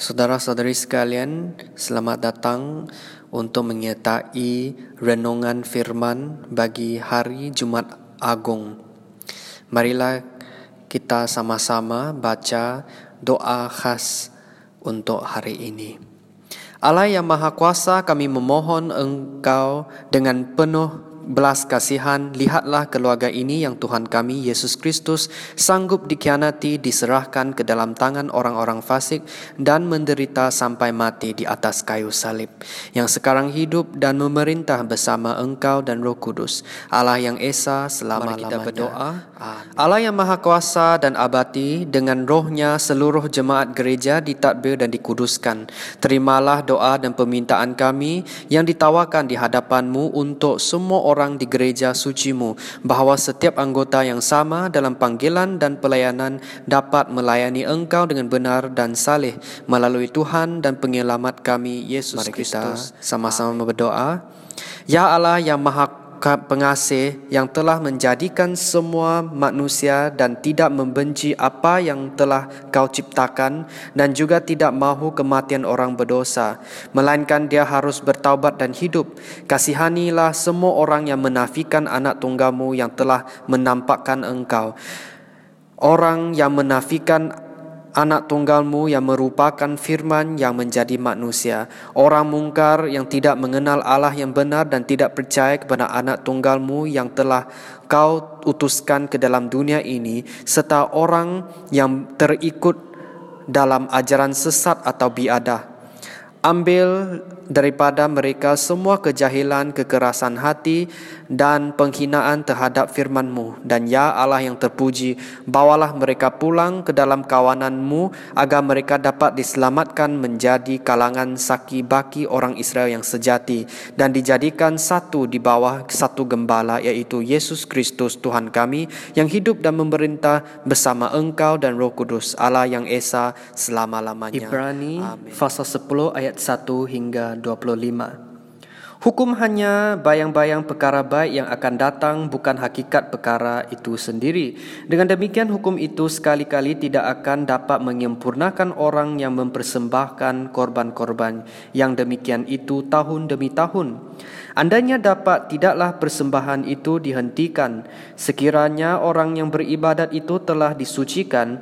Saudara-saudari sekalian, selamat datang untuk menyertai renungan firman bagi hari Jumat Agung. Marilah kita sama-sama baca doa khas untuk hari ini. Allah yang Maha Kuasa, kami memohon Engkau dengan penuh belas kasihan, lihatlah keluarga ini yang Tuhan kami, Yesus Kristus, sanggup dikhianati, diserahkan ke dalam tangan orang-orang fasik, dan menderita sampai mati di atas kayu salib, yang sekarang hidup dan memerintah bersama Engkau dan Roh Kudus, Allah yang Esa selama-lamanya. kita berdoa. Allah yang Maha Kuasa dan abadi, dengan rohnya seluruh jemaat gereja ditadbir dan dikuduskan. Terimalah doa dan permintaan kami yang ditawarkan di hadapanmu untuk semua orang di gereja sucimu, bahwa setiap anggota yang sama dalam panggilan dan pelayanan dapat melayani engkau dengan benar dan saleh melalui Tuhan dan penyelamat kami, Yesus Kristus. Sama-sama berdoa. Ya Allah yang maha pengasih yang telah menjadikan semua manusia dan tidak membenci apa yang telah kau ciptakan dan juga tidak mahu kematian orang berdosa melainkan dia harus bertaubat dan hidup. Kasihanilah semua orang yang menafikan anak tunggamu yang telah menampakkan engkau. Orang yang menafikan anak tunggalmu yang merupakan firman yang menjadi manusia, orang mungkar yang tidak mengenal Allah yang benar dan tidak percaya kepada anak tunggalmu yang telah kau utuskan ke dalam dunia ini, serta orang yang terikut dalam ajaran sesat atau biadah. Ambil daripada mereka semua kejahilan, kekerasan hati dan penghinaan terhadap firman-Mu. Dan ya Allah yang terpuji, bawalah mereka pulang ke dalam kawananmu agar mereka dapat diselamatkan menjadi kalangan saki baki orang Israel yang sejati dan dijadikan satu di bawah satu gembala yaitu Yesus Kristus Tuhan kami yang hidup dan memerintah bersama Engkau dan Roh Kudus Allah yang Esa selama-lamanya. Ibrani pasal 10 ayat ayat 1 hingga 25. Hukum hanya bayang-bayang perkara baik yang akan datang bukan hakikat perkara itu sendiri. Dengan demikian hukum itu sekali-kali tidak akan dapat menyempurnakan orang yang mempersembahkan korban-korban yang demikian itu tahun demi tahun. Andainya dapat tidaklah persembahan itu dihentikan sekiranya orang yang beribadat itu telah disucikan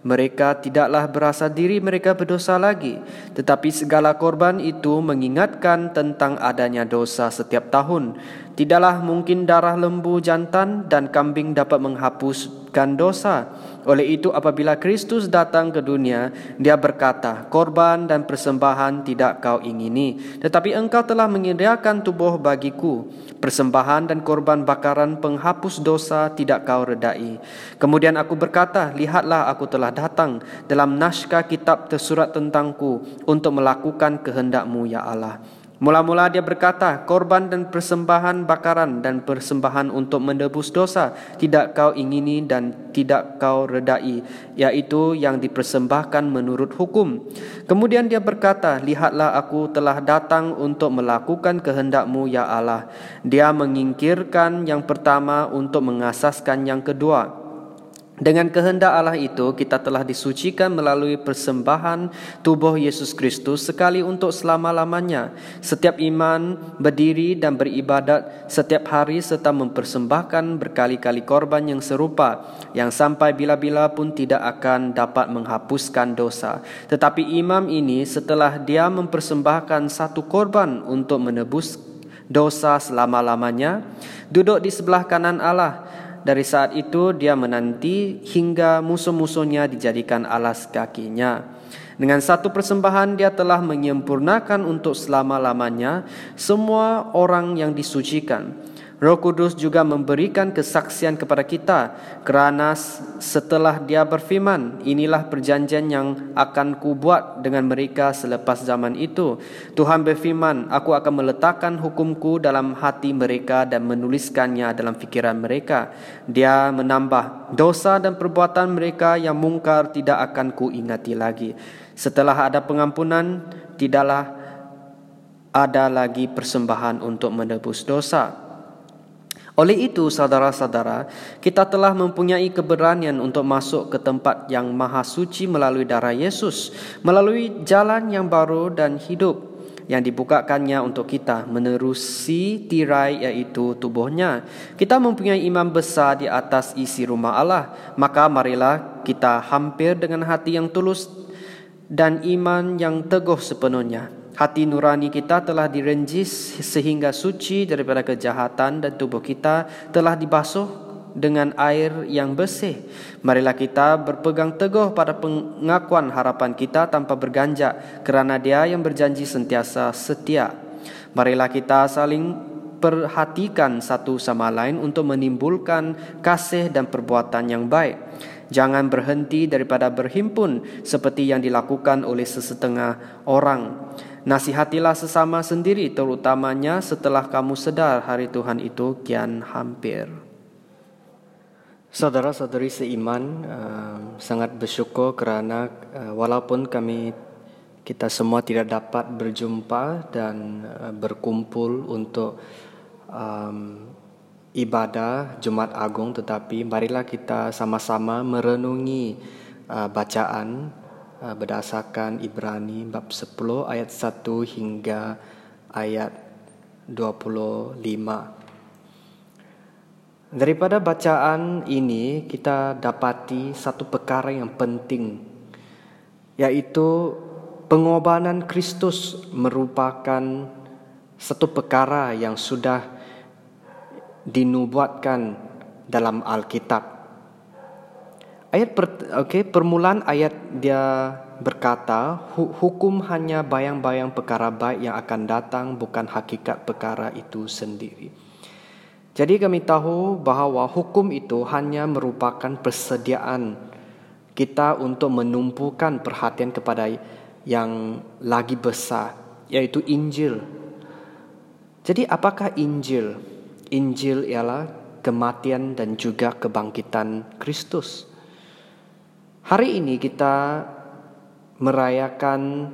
mereka tidaklah berasa diri mereka berdosa lagi, tetapi segala korban itu mengingatkan tentang adanya dosa setiap tahun. Tidaklah mungkin darah lembu jantan dan kambing dapat menghapuskan dosa. Oleh itu apabila Kristus datang ke dunia, dia berkata, korban dan persembahan tidak kau ingini, tetapi engkau telah menyediakan tubuh bagiku. Persembahan dan korban bakaran penghapus dosa tidak kau redai. Kemudian aku berkata, lihatlah aku telah datang dalam naskah kitab tersurat tentangku untuk melakukan kehendakmu ya Allah. Mula-mula dia berkata, korban dan persembahan bakaran dan persembahan untuk menebus dosa tidak kau ingini dan tidak kau redai, yaitu yang dipersembahkan menurut hukum. Kemudian dia berkata, lihatlah aku telah datang untuk melakukan kehendakmu ya Allah. Dia mengingkirkan yang pertama untuk mengasaskan yang kedua. Dengan kehendak Allah itu, kita telah disucikan melalui persembahan tubuh Yesus Kristus sekali untuk selama-lamanya. Setiap iman berdiri dan beribadat setiap hari serta mempersembahkan berkali-kali korban yang serupa, yang sampai bila-bila pun tidak akan dapat menghapuskan dosa. Tetapi imam ini setelah dia mempersembahkan satu korban untuk menebus dosa selama-lamanya, duduk di sebelah kanan Allah, dari saat itu dia menanti hingga musuh-musuhnya dijadikan alas kakinya. Dengan satu persembahan dia telah menyempurnakan untuk selama-lamanya semua orang yang disucikan. Roh Kudus juga memberikan kesaksian kepada kita kerana setelah dia berfirman, inilah perjanjian yang akan kubuat dengan mereka selepas zaman itu. Tuhan berfirman, aku akan meletakkan hukumku dalam hati mereka dan menuliskannya dalam fikiran mereka. Dia menambah, dosa dan perbuatan mereka yang mungkar tidak akan kuingati lagi. Setelah ada pengampunan, tidaklah ada lagi persembahan untuk menebus dosa. Oleh itu, saudara-saudara, kita telah mempunyai keberanian untuk masuk ke tempat yang maha suci melalui darah Yesus, melalui jalan yang baru dan hidup yang dibukakannya untuk kita menerusi tirai yaitu tubuhnya. Kita mempunyai imam besar di atas isi rumah Allah, maka marilah kita hampir dengan hati yang tulus dan iman yang teguh sepenuhnya Hati nurani kita telah direnjis sehingga suci daripada kejahatan dan tubuh kita telah dibasuh dengan air yang bersih. Marilah kita berpegang teguh pada pengakuan harapan kita tanpa berganjak kerana dia yang berjanji sentiasa setia. Marilah kita saling perhatikan satu sama lain untuk menimbulkan kasih dan perbuatan yang baik. Jangan berhenti daripada berhimpun seperti yang dilakukan oleh sesetengah orang Nasihatilah sesama sendiri terutamanya setelah kamu sedar hari Tuhan itu kian hampir. Saudara-saudari seiman uh, sangat bersyukur kerana uh, walaupun kami kita semua tidak dapat berjumpa dan uh, berkumpul untuk um, ibadah Jumat Agung tetapi marilah kita sama-sama merenungi uh, bacaan berdasarkan Ibrani bab 10 ayat 1 hingga ayat 25. Daripada bacaan ini kita dapati satu perkara yang penting yaitu pengorbanan Kristus merupakan satu perkara yang sudah dinubuatkan dalam Alkitab. Ayat per, okay, permulaan ayat dia berkata hukum hanya bayang-bayang perkara baik yang akan datang bukan hakikat perkara itu sendiri. Jadi kami tahu bahawa hukum itu hanya merupakan persediaan kita untuk menumpukan perhatian kepada yang lagi besar yaitu Injil. Jadi apakah Injil? Injil ialah kematian dan juga kebangkitan Kristus. Hari ini kita merayakan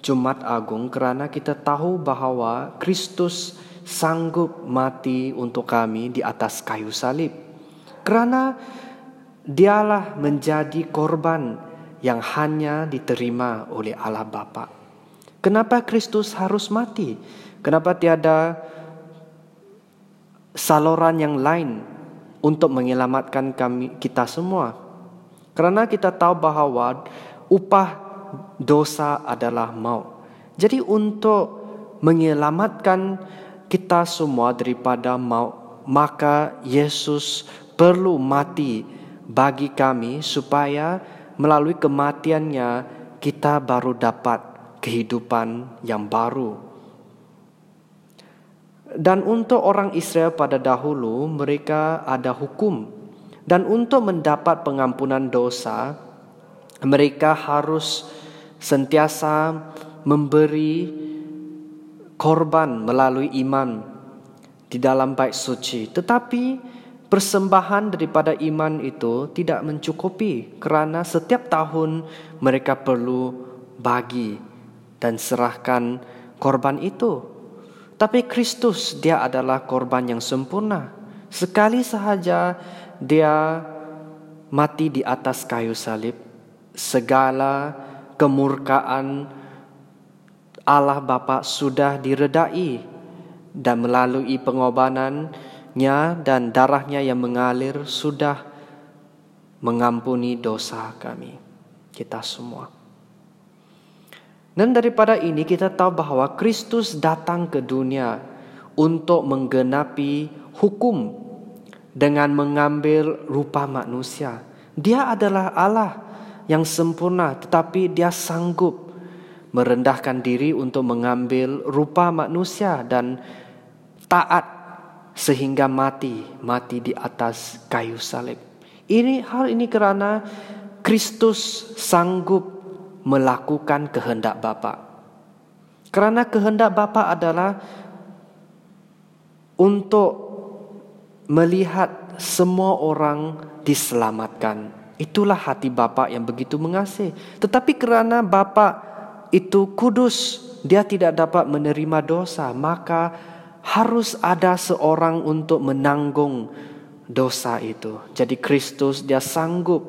Jumat Agung kerana kita tahu bahawa Kristus sanggup mati untuk kami di atas kayu salib. Kerana dialah menjadi korban yang hanya diterima oleh Allah Bapa. Kenapa Kristus harus mati? Kenapa tiada saluran yang lain untuk menyelamatkan kami kita semua? Kerana kita tahu bahawa upah dosa adalah maut. Jadi untuk menyelamatkan kita semua daripada maut, maka Yesus perlu mati bagi kami supaya melalui kematiannya kita baru dapat kehidupan yang baru. Dan untuk orang Israel pada dahulu mereka ada hukum dan untuk mendapat pengampunan dosa, mereka harus sentiasa memberi korban melalui iman di dalam bait suci. Tetapi persembahan daripada iman itu tidak mencukupi kerana setiap tahun mereka perlu bagi dan serahkan korban itu. Tapi Kristus dia adalah korban yang sempurna. Sekali sahaja dia mati di atas kayu salib, segala kemurkaan Allah Bapa sudah diredai dan melalui pengorbanannya dan darahnya yang mengalir sudah mengampuni dosa kami, kita semua. Dan daripada ini kita tahu bahawa Kristus datang ke dunia untuk menggenapi hukum dengan mengambil rupa manusia. Dia adalah Allah yang sempurna tetapi dia sanggup merendahkan diri untuk mengambil rupa manusia dan taat sehingga mati, mati di atas kayu salib. Ini hal ini kerana Kristus sanggup melakukan kehendak Bapa. Kerana kehendak Bapa adalah untuk melihat semua orang diselamatkan. Itulah hati Bapa yang begitu mengasihi. Tetapi kerana Bapa itu kudus, dia tidak dapat menerima dosa, maka harus ada seorang untuk menanggung dosa itu. Jadi Kristus dia sanggup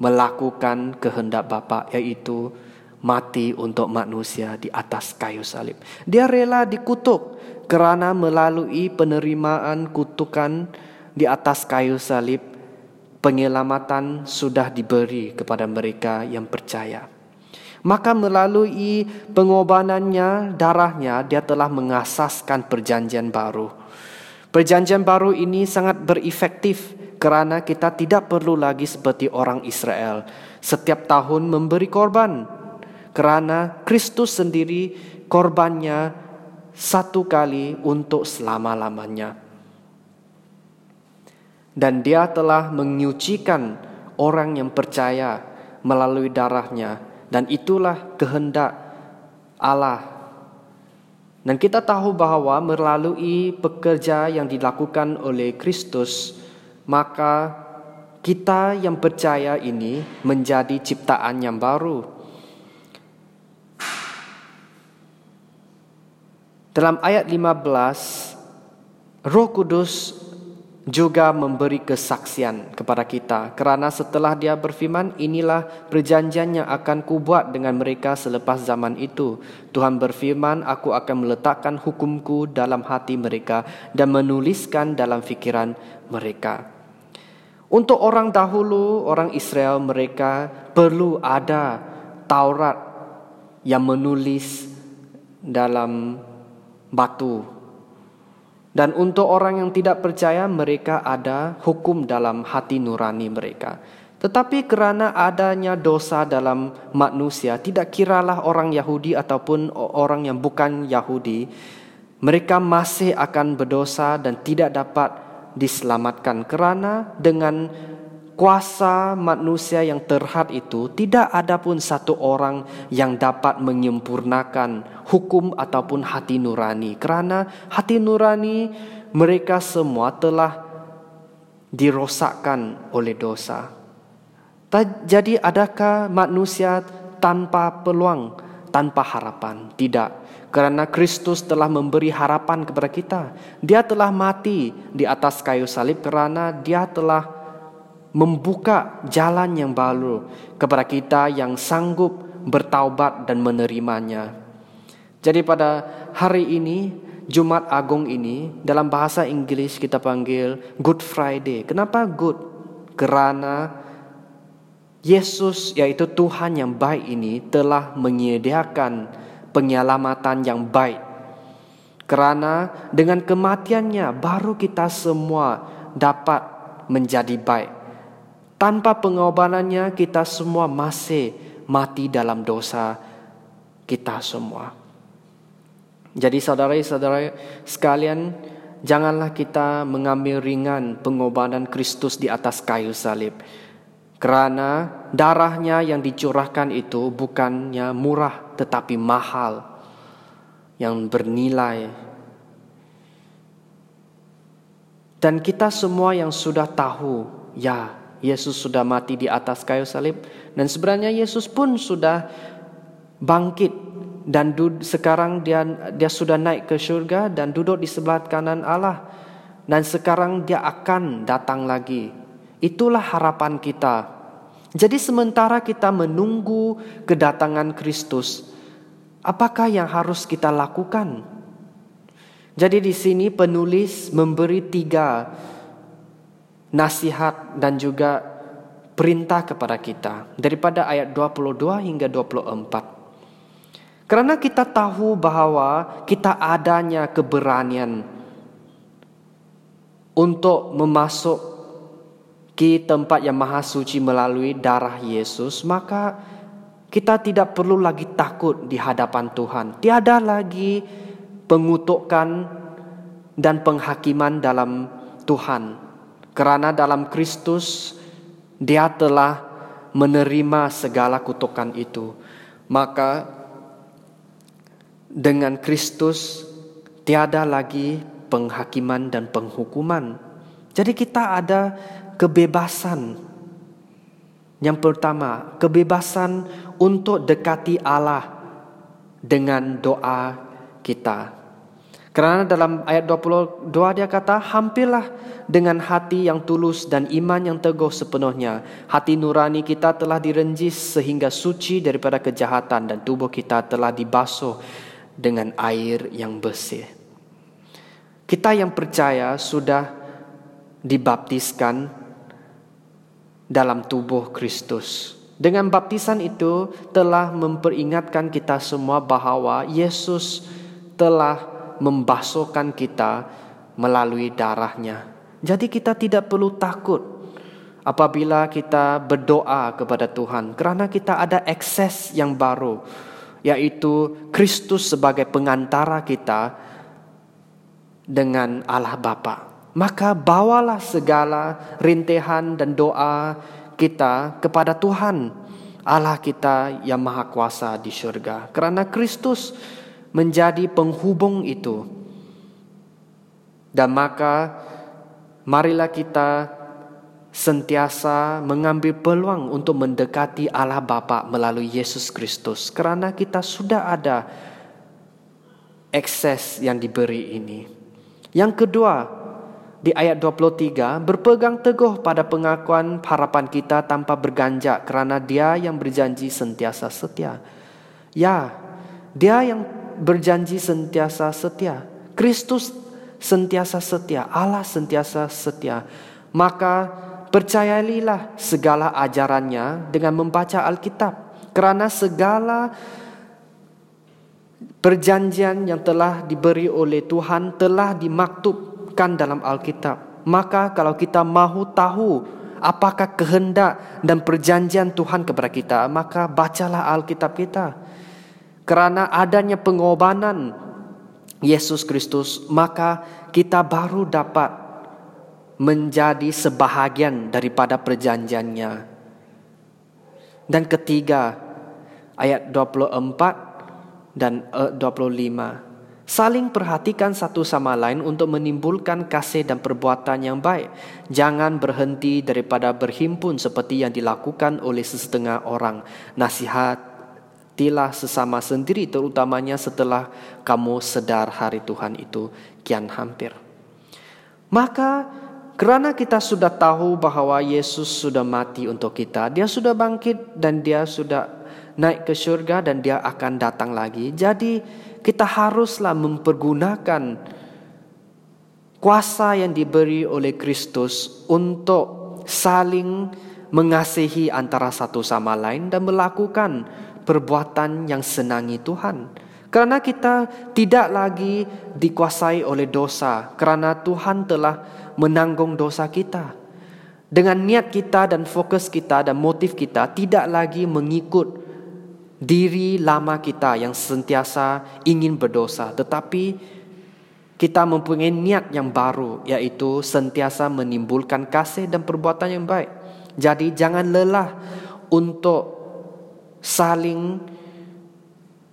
melakukan kehendak Bapa yaitu mati untuk manusia di atas kayu salib. Dia rela dikutuk kerana melalui penerimaan kutukan di atas kayu salib penyelamatan sudah diberi kepada mereka yang percaya. Maka melalui pengobanannya, darahnya, dia telah mengasaskan perjanjian baru. Perjanjian baru ini sangat berefektif kerana kita tidak perlu lagi seperti orang Israel. Setiap tahun memberi korban. Kerana Kristus sendiri korbannya satu kali untuk selama-lamanya. Dan dia telah menyucikan orang yang percaya melalui darahnya dan itulah kehendak Allah. Dan kita tahu bahwa melalui pekerja yang dilakukan oleh Kristus, maka kita yang percaya ini menjadi ciptaan yang baru. Dalam ayat 15, Roh Kudus juga memberi kesaksian kepada kita kerana setelah dia berfirman inilah perjanjian yang akan kubuat dengan mereka selepas zaman itu. Tuhan berfirman aku akan meletakkan hukumku dalam hati mereka dan menuliskan dalam fikiran mereka. Untuk orang dahulu orang Israel mereka perlu ada Taurat yang menulis dalam batu dan untuk orang yang tidak percaya mereka ada hukum dalam hati nurani mereka. Tetapi kerana adanya dosa dalam manusia, tidak kiralah orang Yahudi ataupun orang yang bukan Yahudi, mereka masih akan berdosa dan tidak dapat diselamatkan kerana dengan kuasa manusia yang terhad itu tidak ada pun satu orang yang dapat menyempurnakan hukum ataupun hati nurani kerana hati nurani mereka semua telah dirosakkan oleh dosa. Jadi adakah manusia tanpa peluang, tanpa harapan? Tidak. Kerana Kristus telah memberi harapan kepada kita. Dia telah mati di atas kayu salib kerana dia telah membuka jalan yang baru kepada kita yang sanggup bertaubat dan menerimanya. Jadi pada hari ini Jumat Agung ini dalam bahasa Inggris kita panggil Good Friday. Kenapa good? Kerana Yesus yaitu Tuhan yang baik ini telah menyediakan penyelamatan yang baik. Kerana dengan kematiannya baru kita semua dapat menjadi baik. Tanpa pengorbanannya kita semua masih mati dalam dosa kita semua. Jadi saudara-saudara sekalian, janganlah kita mengambil ringan pengorbanan Kristus di atas kayu salib. Kerana darahnya yang dicurahkan itu bukannya murah tetapi mahal yang bernilai. Dan kita semua yang sudah tahu, ya Yesus sudah mati di atas kayu salib dan sebenarnya Yesus pun sudah bangkit dan sekarang dia dia sudah naik ke surga dan duduk di sebelah kanan Allah dan sekarang dia akan datang lagi. Itulah harapan kita. Jadi sementara kita menunggu kedatangan Kristus, apakah yang harus kita lakukan? Jadi di sini penulis memberi tiga nasihat dan juga perintah kepada kita daripada ayat 22 hingga 24. Karena kita tahu bahwa kita adanya keberanian untuk memasuk ke tempat yang maha suci melalui darah Yesus, maka kita tidak perlu lagi takut di hadapan Tuhan. Tiada lagi pengutukan dan penghakiman dalam Tuhan. Kerana dalam Kristus dia telah menerima segala kutukan itu. Maka dengan Kristus tiada lagi penghakiman dan penghukuman. Jadi kita ada kebebasan. Yang pertama, kebebasan untuk dekati Allah dengan doa kita. Karena dalam ayat 22 dia kata, hampirlah dengan hati yang tulus dan iman yang teguh sepenuhnya. Hati nurani kita telah direnjis sehingga suci daripada kejahatan dan tubuh kita telah dibasuh dengan air yang bersih. Kita yang percaya sudah dibaptiskan dalam tubuh Kristus. Dengan baptisan itu telah memperingatkan kita semua bahwa Yesus telah membasuhkan kita melalui darahnya. Jadi kita tidak perlu takut apabila kita berdoa kepada Tuhan karena kita ada akses yang baru yaitu Kristus sebagai pengantara kita dengan Allah Bapa. Maka bawalah segala rintihan dan doa kita kepada Tuhan Allah kita yang maha kuasa di surga. Karena Kristus menjadi penghubung itu. Dan maka marilah kita sentiasa mengambil peluang untuk mendekati Allah Bapa melalui Yesus Kristus karena kita sudah ada akses yang diberi ini. Yang kedua, di ayat 23 berpegang teguh pada pengakuan harapan kita tanpa berganjak karena dia yang berjanji sentiasa setia. Ya, dia yang berjanji sentiasa setia. Kristus sentiasa setia, Allah sentiasa setia. Maka percayailah segala ajarannya dengan membaca Alkitab. Kerana segala perjanjian yang telah diberi oleh Tuhan telah dimaktubkan dalam Alkitab. Maka kalau kita mahu tahu apakah kehendak dan perjanjian Tuhan kepada kita, maka bacalah Alkitab kita karena adanya pengorbanan Yesus Kristus, maka kita baru dapat menjadi sebahagian daripada perjanjiannya. Dan ketiga, ayat 24 dan 25. Eh, Saling perhatikan satu sama lain untuk menimbulkan kasih dan perbuatan yang baik. Jangan berhenti daripada berhimpun seperti yang dilakukan oleh setengah orang. Nasihat Tilah sesama sendiri terutamanya setelah kamu sedar hari Tuhan itu kian hampir. Maka kerana kita sudah tahu bahwa Yesus sudah mati untuk kita, dia sudah bangkit dan dia sudah naik ke surga dan dia akan datang lagi. Jadi kita haruslah mempergunakan kuasa yang diberi oleh Kristus untuk saling mengasihi antara satu sama lain dan melakukan perbuatan yang senangi Tuhan. Karena kita tidak lagi dikuasai oleh dosa, karena Tuhan telah menanggung dosa kita. Dengan niat kita dan fokus kita dan motif kita tidak lagi mengikut diri lama kita yang sentiasa ingin berdosa, tetapi kita mempunyai niat yang baru, yaitu sentiasa menimbulkan kasih dan perbuatan yang baik. Jadi, jangan lelah untuk saling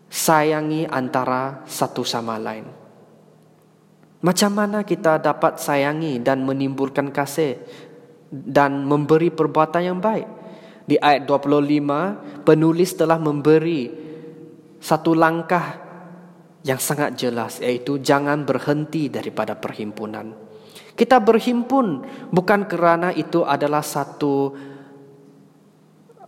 sayangi antara satu sama lain. Macam mana kita dapat sayangi dan menimbulkan kasih dan memberi perbuatan yang baik? Di ayat 25, penulis telah memberi satu langkah yang sangat jelas yaitu jangan berhenti daripada perhimpunan. Kita berhimpun bukan kerana itu adalah satu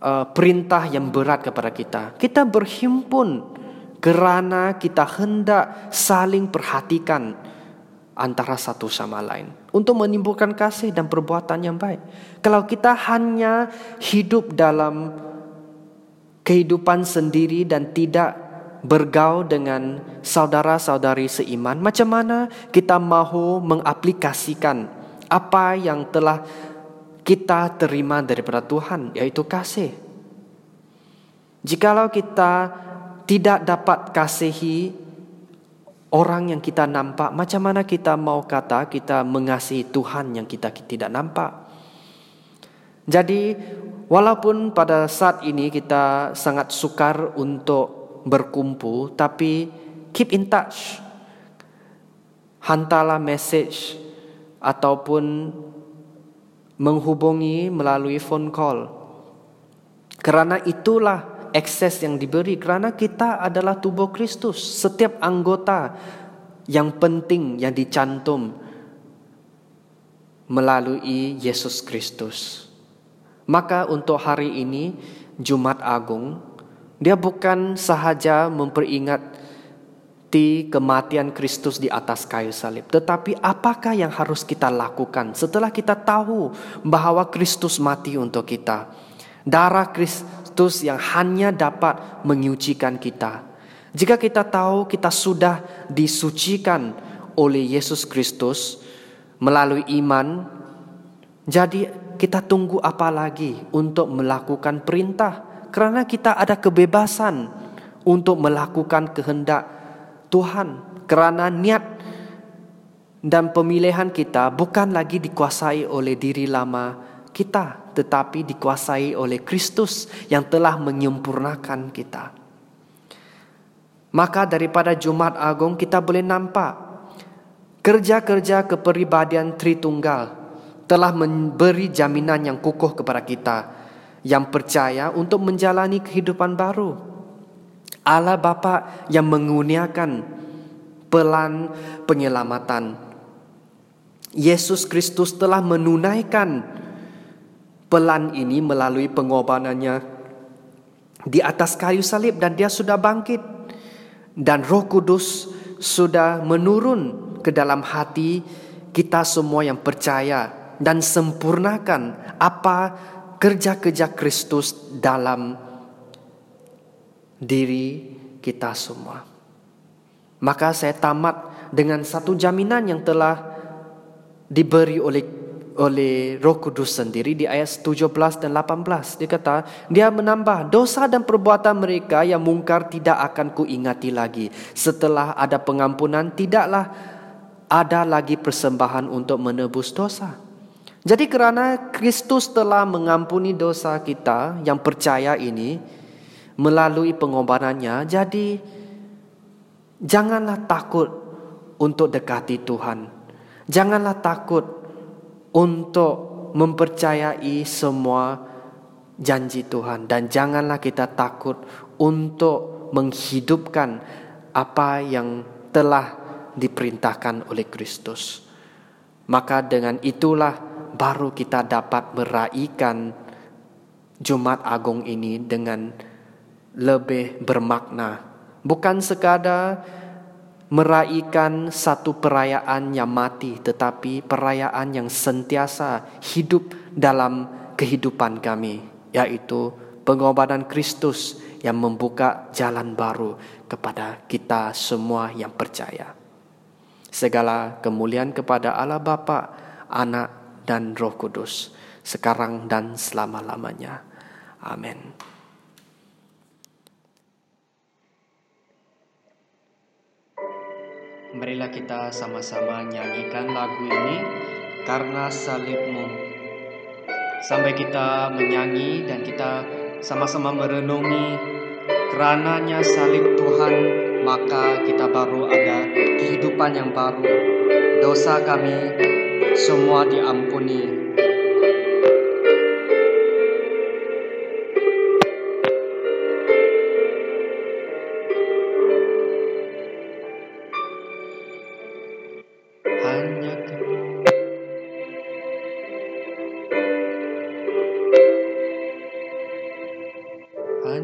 uh, perintah yang berat kepada kita. Kita berhimpun kerana kita hendak saling perhatikan antara satu sama lain untuk menimbulkan kasih dan perbuatan yang baik. Kalau kita hanya hidup dalam kehidupan sendiri dan tidak bergaul dengan saudara-saudari seiman, macam mana kita mahu mengaplikasikan apa yang telah kita terima daripada Tuhan, yaitu kasih. Jikalau kita tidak dapat kasihi orang yang kita nampak, macam mana kita mau kata kita mengasihi Tuhan yang kita tidak nampak? Jadi, walaupun pada saat ini kita sangat sukar untuk berkumpul, tapi keep in touch. Hantarlah message ataupun menghubungi melalui phone call. Kerana itulah akses yang diberi kerana kita adalah tubuh Kristus. Setiap anggota yang penting yang dicantum melalui Yesus Kristus. Maka untuk hari ini Jumat Agung dia bukan sahaja memperingati kematian Kristus di atas kayu salib, tetapi apakah yang harus kita lakukan setelah kita tahu bahwa Kristus mati untuk kita? Darah Kristus yang hanya dapat menyucikan kita. Jika kita tahu kita sudah disucikan oleh Yesus Kristus melalui iman, jadi kita tunggu apa lagi untuk melakukan perintah? Karena kita ada kebebasan untuk melakukan kehendak Tuhan. Karena niat dan pemilihan kita bukan lagi dikuasai oleh diri lama kita, tetapi dikuasai oleh Kristus yang telah menyempurnakan kita. Maka daripada Jumat Agung kita boleh nampak kerja-kerja kepribadian Tritunggal telah memberi jaminan yang kukuh kepada kita yang percaya untuk menjalani kehidupan baru. Allah Bapa yang menguniakan pelan penyelamatan. Yesus Kristus telah menunaikan pelan ini melalui pengobatannya di atas kayu salib dan dia sudah bangkit dan Roh Kudus sudah menurun ke dalam hati kita semua yang percaya dan sempurnakan apa kerja-kerja Kristus dalam diri kita semua. Maka saya tamat dengan satu jaminan yang telah diberi oleh oleh Roh Kudus sendiri di ayat 17 dan 18 dia kata dia menambah dosa dan perbuatan mereka yang mungkar tidak akan kuingati lagi. Setelah ada pengampunan tidaklah ada lagi persembahan untuk menebus dosa. Jadi kerana Kristus telah mengampuni dosa kita yang percaya ini melalui pengobatannya jadi janganlah takut untuk dekati Tuhan. Janganlah takut untuk mempercayai semua janji Tuhan. Dan janganlah kita takut untuk menghidupkan apa yang telah diperintahkan oleh Kristus. Maka dengan itulah baru kita dapat meraihkan Jumat Agung ini dengan lebih bermakna. Bukan sekadar meraihkan satu perayaan yang mati, tetapi perayaan yang sentiasa hidup dalam kehidupan kami, yaitu pengobatan Kristus yang membuka jalan baru kepada kita semua yang percaya. Segala kemuliaan kepada Allah Bapa, Anak, dan Roh Kudus, sekarang dan selama-lamanya. Amin. Marilah kita sama-sama nyanyikan lagu ini karena salibmu. Sampai kita menyanyi dan kita sama-sama merenungi kerananya salib Tuhan maka kita baru ada kehidupan yang baru. Dosa kami semua diampuni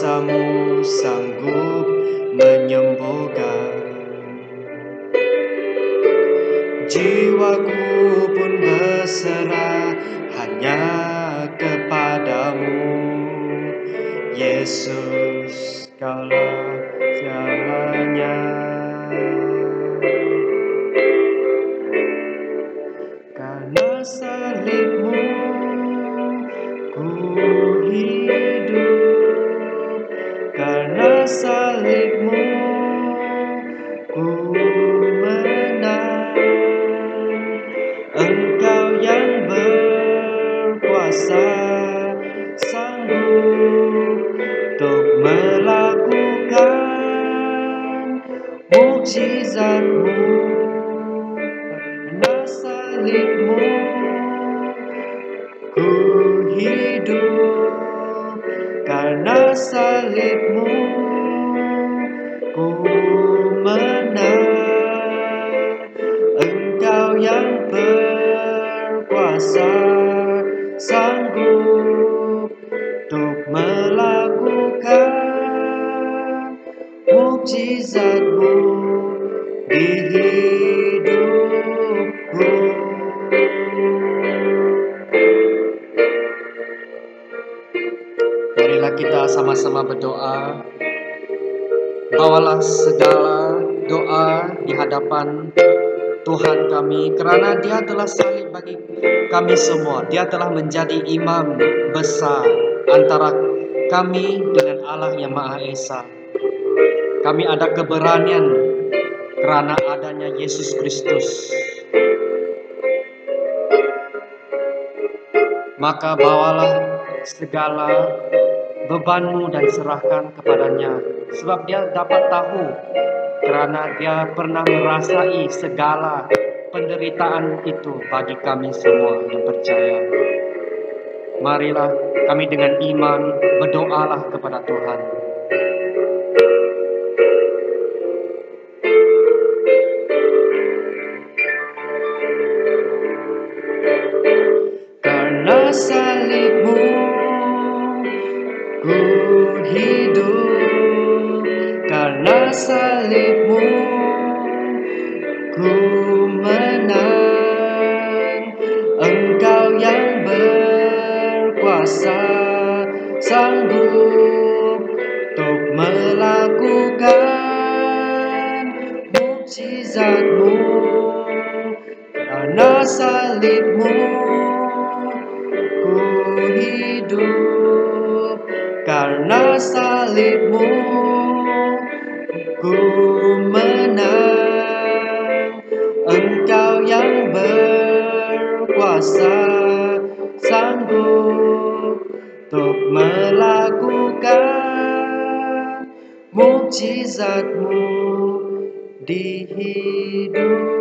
Kuasamu sanggup menyembuhkan. Jiwaku pun berserah hanya kepadamu. Yesus kaulah segalanya kami karena dia telah salib bagi kami semua. Dia telah menjadi imam besar antara kami dengan Allah yang Maha Esa. Kami ada keberanian karena adanya Yesus Kristus. Maka bawalah segala bebanmu dan serahkan kepadanya sebab dia dapat tahu karena dia pernah merasai segala penderitaan itu bagi kami semua yang percaya. Marilah kami dengan iman berdoalah kepada Tuhan. Mukjizatmu karena salibmu ku hidup. Karena salibmu ku menang. Engkau yang berkuasa sanggup untuk melakukan mukjizatmu di hidup